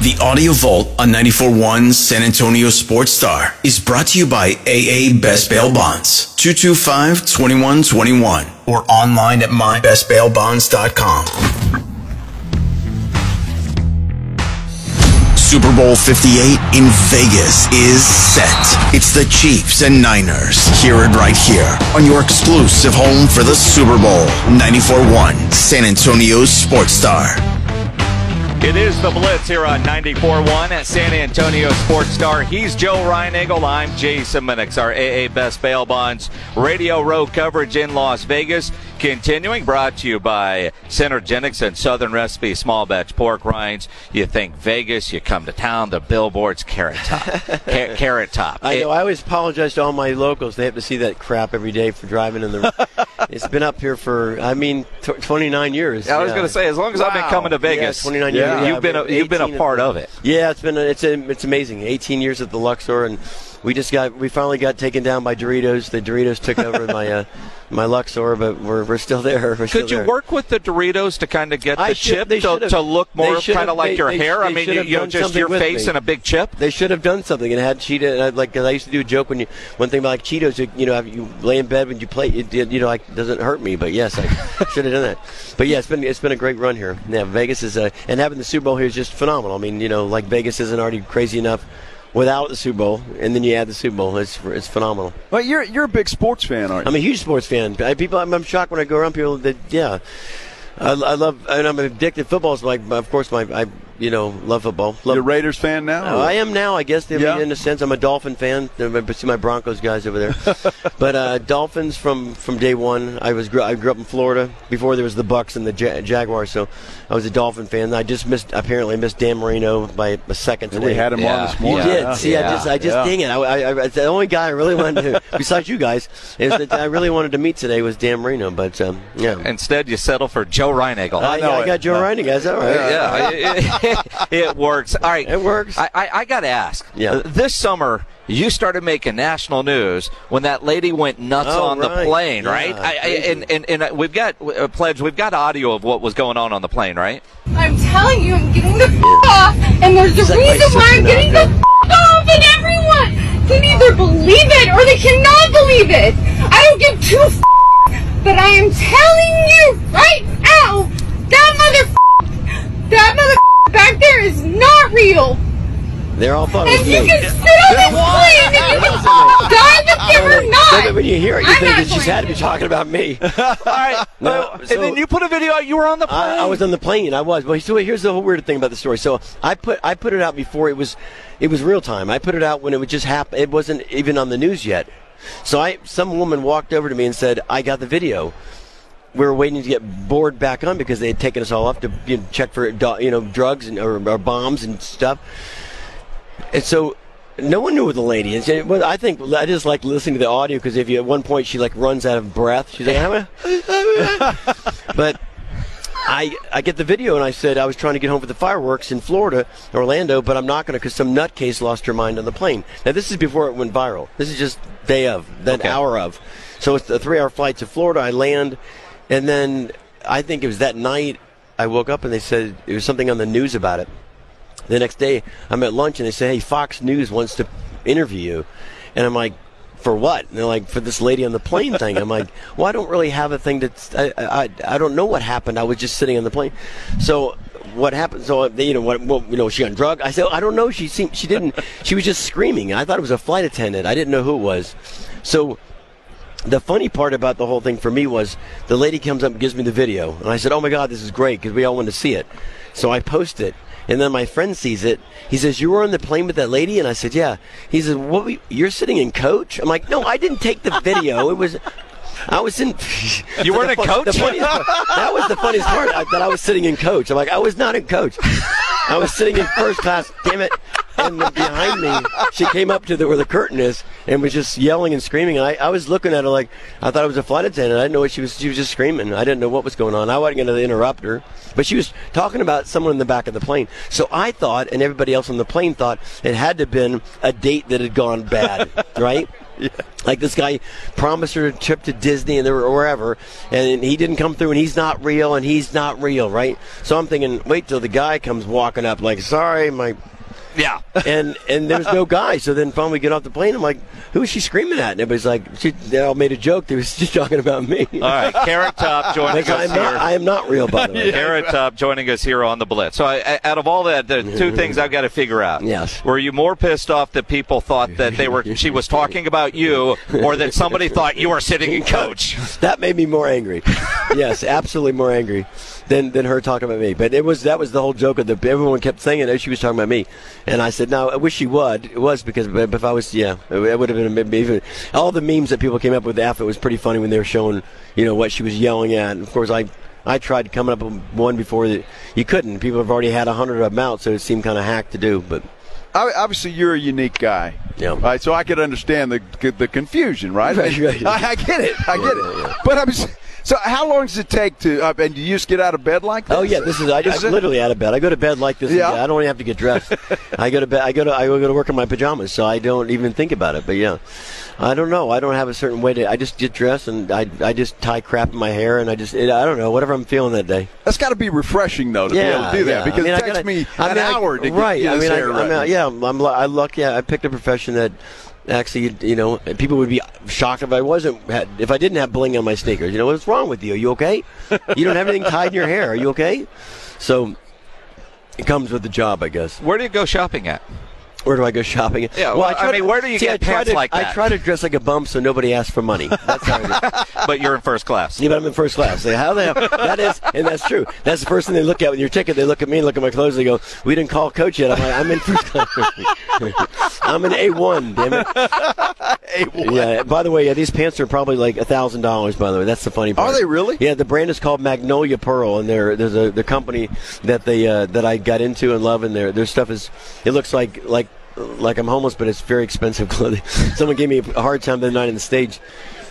The Audio Vault on 94.1 San Antonio Sports Star is brought to you by AA Best Bail Bonds, 225-2121, or online at mybestbailbonds.com. Super Bowl 58 in Vegas is set. It's the Chiefs and Niners. Hear it right here on your exclusive home for the Super Bowl. 94.1 San Antonio Sports Star. It is the Blitz here on 94.1 at San Antonio Sports Star. He's Joe Reinagle. I'm Jason Minix, our AA Best Bail Bonds Radio Row coverage in Las Vegas. Continuing, brought to you by Synergenics and Southern Recipe Small Batch Pork Rinds. You think Vegas, you come to town, the billboards, Carrot Top. Ca- Carrot Top. I know. I always apologize to all my locals. They have to see that crap every day for driving in the. it's been up here for, I mean, t- 29 years. I was yeah. going to say, as long as I've been coming to Yeah, Vegas, 29 years. Yeah, you've been a, you've been a part of it. Yeah, it's been it's a, it's amazing. 18 years at the Luxor, and we just got we finally got taken down by Doritos. The Doritos took over my uh, my Luxor, but we're we're still there. We're still Could you there. work with the Doritos to kind of get the should- chip they to, to look more kind of like they- your they- hair? I mean, you, you know, just your face me. and a big chip. They should have done something and had Cheetos. Like I used to do a joke when you one thing about like Cheetos. You, you know, you lay in bed when you play, it, it, you know, like doesn't hurt me. But yes, I should have done that. But yeah, it's been it's been a great run here. Yeah, Vegas is uh, and having the Super Bowl here is just phenomenal. I mean, you know, like Vegas isn't already crazy enough without the Super Bowl, and then you add the Super Bowl. It's it's phenomenal. Well, you're you're a big sports fan, aren't you? I'm a huge sports fan. I, people, I'm, I'm shocked when I go around people that yeah. I, I love, and I'm addicted. To football is like, of course, my I, you know, love football. Love, You're a Raiders fan now? Oh, I am now, I guess. I mean, Yeah. In a sense, I'm a Dolphin fan. I see my Broncos guys over there. but uh, Dolphins from, from day one. I was I grew up in Florida before there was the Bucs and the ja- Jaguars, so I was a Dolphin fan. I just missed apparently missed Dan Marino by a second And today. we had him on Yeah. this You morning. did. Yeah. See, I just, I just, Yeah. dang it. I, I, I, it's the only guy I really wanted to, besides you guys, is that I really wanted to meet today was Dan Marino. But um, yeah, Instead, you settle for Joe Reinagle. I, know I got Joe Reining, guys. All right. yeah, it, it works. All right, It works. I, I, I got to ask. Yeah. Uh, This summer, you started making national news when that lady went nuts Oh, on the plane, Yeah, right? I, I, and, and, and uh, we've got uh, pledge. We've got audio of what was going on on the plane, right? I'm telling you, I'm getting the f- off, and there's a It's like my reason why I'm getting now, the f- off, and everyone can either believe it or they cannot believe it. I don't give two f- but I am telling you right now, that mother, that mother back there is not real. They're all thought And you me. can sit on this plane and you can dive if they were Then not. when you hear it, you I'm think not that she's going had to be talking about me. All right. No, so- and then you put a video out. You were on the plane. I, I was on the plane. I was. Well, so here's the whole weird thing about the story. So I put I put it out before it was it was real time. I put it out when it would just happen. It wasn't even on the news yet. So I some woman walked over to me and said, "I got the video." We were waiting to get board back on because they had taken us all off to you know, check for you know drugs and or, or bombs and stuff. And so no one knew what the lady is. Well, I think I just like listening to the audio because if you at one point she like runs out of breath, she's like, but I I get the video and I said I was trying to get home for the fireworks in Florida, Orlando, but I'm not going to because some nutcase lost her mind on the plane. Now this is before it went viral. This is just day of, then Okay. hour of. So it's a three-hour flight to Florida. I land, and then I think it was that night I woke up and they said it was something on the news about it. The next day, I'm at lunch and they say, "Hey, Fox News wants to interview you," and I'm like, "For what?" And they're like, "For this lady on the plane thing." I'm like, "Well, I don't really have a thing that's I I, I don't know what happened. I was just sitting on the plane." So what happened? So you know what? what you know, was she on drug? I said, oh, "I don't know." She seemed she didn't. She was just screaming. I thought it was a flight attendant. I didn't know who it was. So the funny part about the whole thing for me was the lady comes up and gives me the video, and I said, "Oh my God, this is great!" Because we all want to see it. So I post it, and then my friend sees it. He says, "You were on the plane with that lady," and I said, "Yeah." He said, "What? You're sitting in coach?" I'm like, "No, I didn't take the video. It was." I was in. You weren't the in coach? the funniest part- that was the funniest part. I, that I was sitting in coach. I'm like, I was not in coach. I was sitting in first class. Damn it! And behind me, she came up to the, where the curtain is and was just yelling and screaming. And I, I was looking at her like I thought it was a flight attendant. I didn't know what she was. She was just screaming. I didn't know what was going on. I wasn't going to interrupt her, but she was talking about someone in the back of the plane. So I thought, and everybody else on the plane thought, it had to have been a date that had gone bad, right? Like this guy promised her a trip to Disney and there or wherever, and he didn't come through, and he's not real, and he's not real, right? So I'm thinking, wait till the guy comes walking up, like, sorry, my Yeah. and and there's no guy. So then finally we get off the plane. I'm like, who is she screaming at? And everybody's like, she, they all made a joke. They was just talking about me. All right, Carrot Top joining us I'm not, here. I am not real, by the way. Carrot Top joining us here on the Blitz. So, I, I- out of all that, the two things I've got to figure out. Yes. Were you more pissed off that people thought that they were she was talking about you, or that somebody thought you were sitting in coach? That made me more angry. yes, absolutely more angry than than her talking about me. But it was that was the whole joke of the everyone kept saying that she was talking about me, and I said, no, I wish she would. It was because if I was, yeah, it would have been even all the memes that people came up with after it was pretty funny when they were showing, you know, what she was yelling at. And of course, I. I tried coming up with one before that you couldn't. People have already had a hundred of them out, so it seemed kind of hack to do. But Obviously, you're a unique guy. Yeah. Right. So I could understand the the confusion, right? Right, right. I, I get it. I get Yeah, it. yeah, yeah. But I'm. So how long does it take to? Uh, and do you just get out of bed like this? Oh yeah, this is I, Is I'm literally out of bed. I go to bed like this. Yeah. I don't even have to get dressed. I go to bed. I go to I go to work in my pajamas, so I don't even think about it. But yeah, I don't know. I don't have a certain way to. I just get dressed and I I just tie crap in my hair and I just it, I don't know whatever I'm feeling that day. That's got to be refreshing though to yeah, be able to do that because I mean, it takes gotta- me I an mean, I- hour to right. get I this mean, I, I'm, right. uh, yeah, I'm lu- I luck. Yeah, I picked a profession that. Actually, you, know, people would be shocked if I wasn't, if I didn't have bling on my sneakers. You know, what's wrong with you? Are you okay? You don't have anything tied in your hair. Are you okay? So, it comes with the job, I guess. Where do you go shopping at? Where do I go shopping? Yeah, well, I try mean, where do you see, get I pants to, like I try to dress like a bum so nobody asks for money. That's how I do. But you're in first class. Yeah, but I'm in first class. They, how the hell? That is, and that's true. That's the first thing they look at with your ticket. They look at me, and look at my clothes. They go, "We didn't call coach yet." I'm like, "I'm in first class. I'm an A1, damn it." A1. Yeah. By the way, yeah, these pants are probably like a thousand dollars. By the way, that's the funny part. Are they really? Yeah. The brand is called Magnolia Pearl, and they're, there's a the company that they uh, that I got into and love, and their their stuff is it looks like like like I'm homeless, but it's very expensive clothing. Someone gave me a hard time the other night on the stage.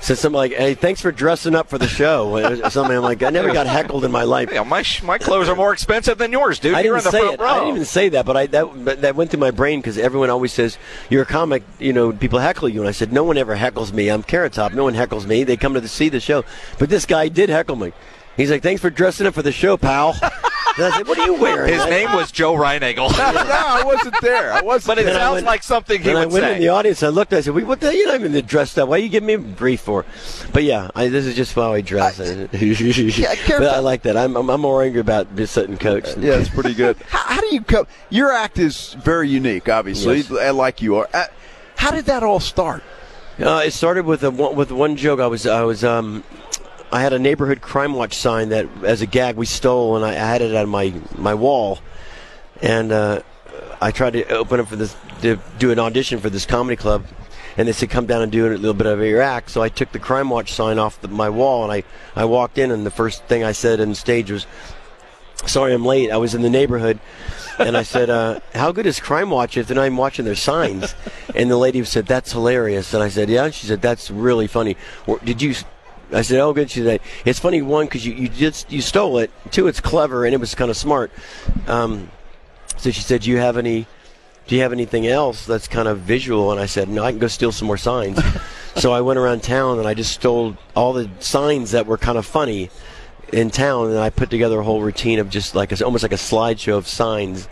Said something like, "Hey, thanks for dressing up for the show." Something I'm like, I never got heckled in my life. Yeah, my my clothes are more expensive than yours, dude. I you're didn't the say front it. row. I didn't even say that, but I that but that went through my brain because everyone always says you're a comic. You know, people heckle you, and I said no one ever heckles me. I'm Carrot Top. No one heckles me. They come to the, see the show, but this guy did heckle me. He's like, "Thanks for dressing up for the show, pal." and said, "What are you wearing?" His name was Joe Reinagle. no, I wasn't there. I wasn't. but it there. Sounds went- like something he and I went say. in the audience. I looked. I said, "What the? You're not even dressed up. Why are you giving me a brief for?" But yeah, I, this is just how I dress. Carrot but I Top- like that. I'm, I'm, I'm more angry about just sitting coach. Yeah, it's pretty good. how, how do you come? Your act is very unique, obviously, Yes. uh, like you are. Uh, how did that all start? Uh, it started with a one- with one joke. I was I was um I had a neighborhood crime watch sign that as a gag we stole and I had it on my my wall, and uh, I tried to open up for this to do an audition for this comedy club. And they said, "Come down and do a little bit of your act." So I took the crime watch sign off the, my wall, and I, I walked in, and the first thing I said on stage was, sorry I'm late. I was in the neighborhood, and I said, uh, "How good is Crime Watch if even watching their signs?" And the lady said, "That's hilarious." And I said, "Yeah." She said, "That's really funny." Did you? I said, "Oh, good." She said, "It's funny one because you you just you stole it. Two, it's clever and it was kind of smart." Um, so she said, "Do you have any?" Do you have anything else that's kind of visual? And I said, no, I can go steal some more signs. so I went around town and I just stole all the signs that were kind of funny in town, and I put together a whole routine of just like a, almost like a slideshow of signs,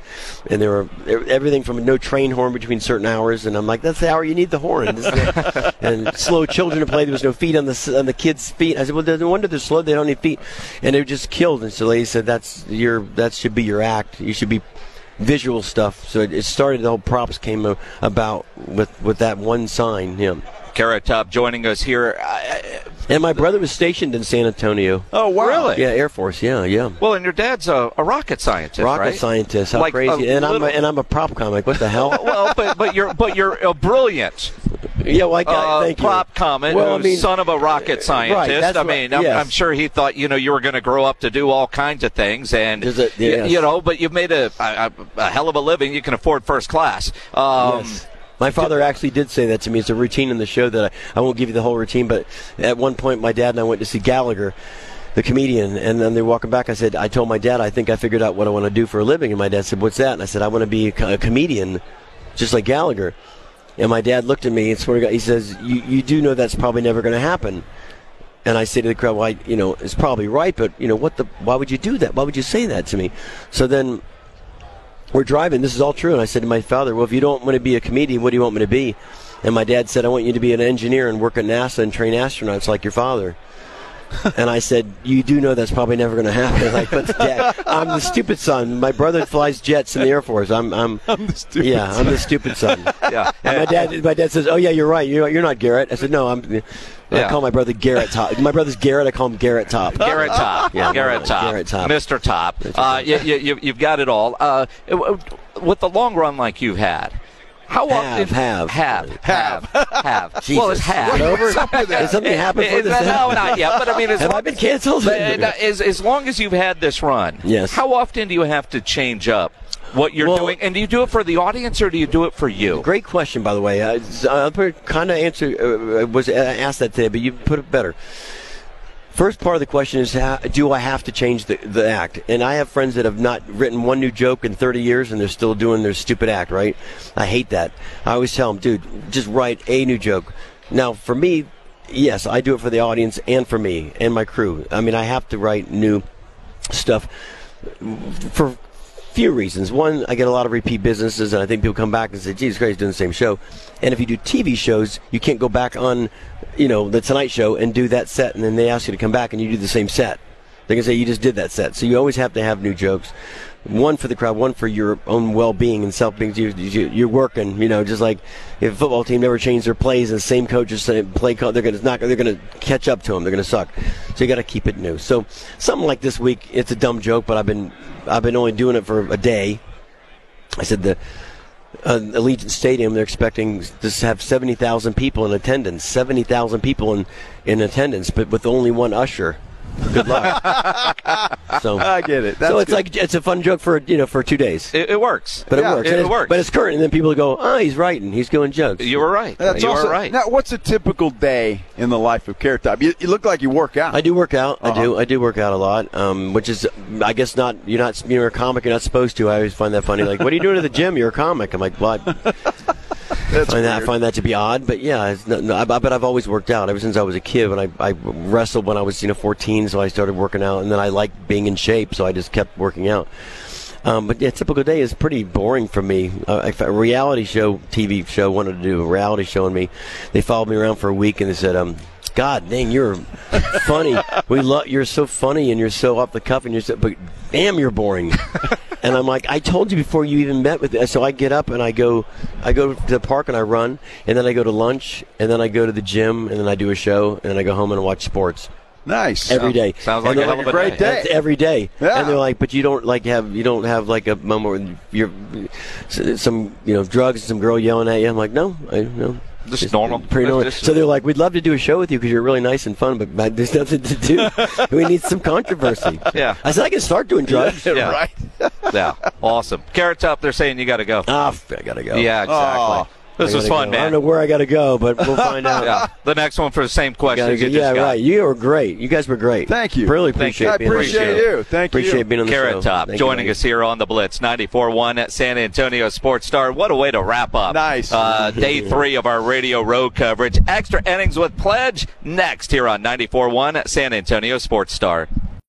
and there were everything from no train horn between certain hours, and I'm like, that's the hour you need the horn, This is the- and slow children to play. There was no feet on the on the kids' feet. I said, well, no wonder they're slow. They don't need feet, and they were just killed. And so the lady said, that's your that should be your act. You should be visual stuff. So it, it started. The whole props came about with with that one sign. Yeah. Carrot Top joining us here. I- And my brother was stationed in San Antonio. oh, wow. Really? Yeah, Air Force. Yeah, yeah. Well, and your dad's a, a rocket scientist, Rocket right? scientist. How Like crazy! And I'm a, and I'm a prop comic. What the hell? well, but but you're but you're a brilliant yeah, well, I got, uh, thank you. prop comic, Well, I uh, mean, son of a rocket scientist. that's I mean, I'm, yes. I'm sure he thought you know you were going to grow up to do all kinds of things, and There's a- y- yes. you know, but you've made a, a, a hell of a living. You can afford first class. Um, Yes. My father actually did say that to me. It's a routine in the show that I, I won't give you the whole routine, but at one point my dad and I went to see Gallagher, the comedian, and then they're walking back. I said, I told my dad, I think I figured out what I want to do for a living. And my dad said, What's that? And I said, I want to be a, comedian, just like Gallagher. And my dad looked at me and swear to God, he says, "You you do know that's probably never going to happen." And I say to the crowd, "Well, I, you know, it's probably right, but you know, what the? Why would you do that? Why would you say that to me?" So then we're driving. This is all true. And I said to my father, "Well, if you don't want to be a comedian, what do you want me to be?" And my dad said, "I want you to be an engineer and work at NASA and train astronauts like your father." And I said, "You do know that's probably never going to happen." Like, but dad, I'm the stupid son. My brother flies jets in the Air Force. I'm, I'm, I'm the stupid yeah, I'm the stupid son. Yeah. And my dad, my dad says, "Oh yeah, you're right. You're, you're not Garrett." I said, "No, I'm." I call my brother Garrett Top. My brother's Garrett. I call him Garrett Top. Garrett Top. Yeah, Garrett Top. Garrett Top. Mr. Top. Uh, you, you- you've got it all. Uh, with the long run like you've had, how often have. have have have? Jesus. Well, it's have. Is it over? Has something happened for this? to No, not yet. But I mean, as Have long I been canceled? but, uh, As, as long as you've had this run, Yes. How often do you have to change up what you're Well- doing, and do you do it for the audience or do you do it for you? Great question, by the way. I, I kind of answer uh, was asked that today, but you put it better. First part of the question is, how, do I have to change the, the act? And I have friends that have not written one new joke in 30 years, and they're still doing their stupid act. Right? I hate that. I always tell them, dude, just write a new joke. Now, for me, yes, I do it for the audience and for me and my crew. I mean, I have to write new stuff for few reasons. One, I get a lot of repeat businesses, and I think people come back and say, "Jesus Christ, doing the same show." And if you do TV shows, you can't go back on, you know, the Tonight Show and do that set, and then they ask you to come back and you do the same set. They can say you just did that set, so you always have to have new jokes. One for the crowd, one for your own well-being and self-being. You, you, you're working, you know, just like if a football team never change their plays and the same coaches play they're going to not, they're going to catch up to them. They're going to suck. So you got to keep it new. So something like this week, it's a dumb joke, but I've been I've been only doing it for a day. I said the uh, Allegiant Stadium they're expecting to have seventy thousand people in attendance. Seventy thousand people in in attendance, but with only one usher. Good luck. so I get it. That's so it's good. like it's a fun joke for you know for two days, It, it works. but Yeah, it works. it And it's- works. But it's current, and then people go, "Oh, he's writing. He's doing jokes." You were right. That's you also, were right. Now, what's a typical day in the life of Carrot Top? You, you look like you work out. I do work out. I Uh-huh. do. I do work out a lot, um, which is, I guess, not. You're not. You're a comic. You're not supposed to. I always find that funny. Like, what are you doing at the gym? You're a comic. I'm like, well, I find that, I find that to be odd. But yeah, it's no, no, I, but I've always worked out ever since I was a kid. When I, I wrestled when I was you know 14, so I started working out, and then I liked being in shape, so I just kept working out. Um, but yeah, typical day is pretty boring for me. Uh, if a reality show, TV show, wanted to do a reality show on me, they followed me around for a week and they said, um, "God dang, you're funny. We love you're so funny and you're so off the cuff and you're so, but damn, you're boring." and I'm like, "I told you before you even met with." So I get up and I go, I go to the park and I run, and then I go to lunch, and then I go to the gym, and then I do a show, and then I go home and watch sports Nice. every day. Sounds And like a they're of a great day. day. every day. Yeah. And they're like, but you don't like have you don't have like a moment where you're some you know drugs and some girl yelling at you. I'm like, no, I no. Just It's normal. Pretty normal. Just- so they're like, we'd love to do a show with you because you're really nice and fun, but, but there's nothing to do. we need some controversy. Yeah. I said I can start doing drugs. Yeah. Right. yeah, awesome. Carrot Top, they're saying you got to go. Ah, I gotta go. Yeah, exactly. Aw. I This was fun, go. I don't know where I gotta go, but we'll find out. Yeah, the next one for the same Gotta go. yeah, got. right. You were great. You guys were great. Thank you. Really Thank appreciate you. I being on the appreciate show. you. Thank you. Appreciate being on the show. Carrot Top Thank joining buddy. us here on the Blitz 94.1 at San Antonio Sports Star. What a way to wrap up. Nice. Uh, day three of our radio row coverage. Extra innings with Pledge next here on 94.1 at San Antonio Sports Star.